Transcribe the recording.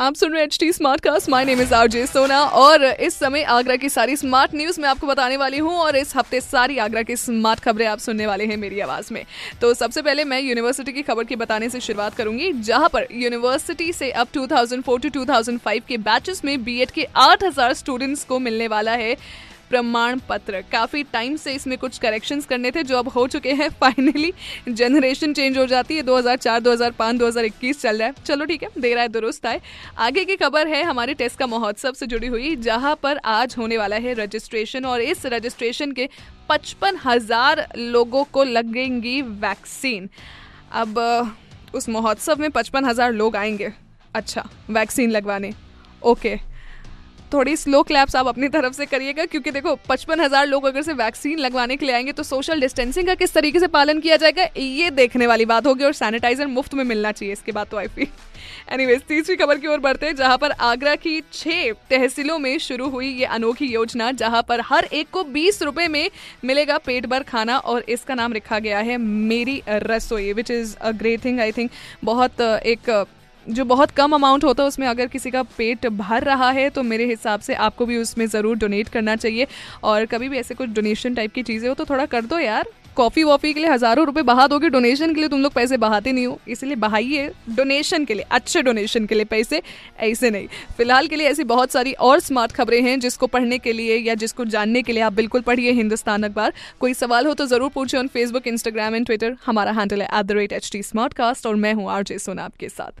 आप सुन रहे H T Smartcast my name is RJ Sona और इस समय आगरा की सारी स्मार्ट न्यूज़ मैं आपको बताने वाली हूँ और इस हफ़्ते सारी आगरा की स्मार्ट खबरें आप सुनने वाले हैं मेरी आवाज़ में। तो सबसे पहले मैं यूनिवर्सिटी की खबर की बताने से शुरुआत करूँगी, जहाँ पर यूनिवर्सिटी से अब 2004 टू 2005 के बैचेस में बीएड के 8000 स्टूडेंट्स को मिलने वाला है। प्रमाण पत्र काफ़ी टाइम से इसमें कुछ करेक्शंस करने थे जो अब हो चुके हैं। फाइनली जनरेशन चेंज हो जाती है। 2004 2005 2021 चल रहा है। चलो ठीक है दे रहा है दुरुस्त आए। आगे की खबर है हमारे टेस्ट का महोत्सव से जुड़ी हुई, जहाँ पर आज होने वाला है रजिस्ट्रेशन और इस रजिस्ट्रेशन के पचपन हज़ार लोगों को लगेंगी वैक्सीन अब, उस महोत्सव में पचपन हज़ार लोग आएँगे। अच्छा वैक्सीन लगवाने। ओके थोड़ी स्लो क्लैप्स आप अपनी तरफ़ से करिएगा, क्योंकि देखो, पचपन हज़ार लोग अगर से वैक्सीन लगवाने के लिए आएँगे तो सोशल डिस्टेंसिंग का किस तरीके से पालन किया जाएगा, ये देखने वाली बात होगी और सैनिटाइजर मुफ़्त में मिलना चाहिए इसके बाद तो आई फील एनीवेज तीसरी खबर की ओर बढ़ते हैं, जहाँ पर आगरा की छह तहसीलों में शुरू हुई ये अनोखी योजना, जहाँ पर हर एक को बीस रुपए में मिलेगा पेट भर खाना और इसका नाम रखा गया है मेरी रसोई which is a great thing I think बहुत एक जो बहुत कम अमाउंट होता है, उसमें अगर किसी का पेट भर रहा है तो मेरे हिसाब से आपको भी उसमें ज़रूर डोनेट करना चाहिए। और कभी भी ऐसे कुछ डोनेशन टाइप की चीज़ें हो तो थोड़ा कर दो यार। कॉफ़ी वॉफ़ी के लिए हज़ारों रुपए बहा दोगे डोनेशन के लिए, तुम लोग पैसे बहाते नहीं हो। इसलिए बहाइए डोनेशन के लिए, अच्छे डोनेशन के लिए पैसे, ऐसे नहीं। फ़िलहाल के लिए ऐसी बहुत सारी और स्मार्ट खबरें हैं, जिसको पढ़ने के लिए या जिसको जानने के लिए आप बिल्कुल पढ़िए हिंदुस्तान अखबार। कोई सवाल हो तो ज़रूर पूछिए on Facebook Instagram and Twitter हमारा हैंडल है एट और मैं हूँ आरजे सोना आपके साथ।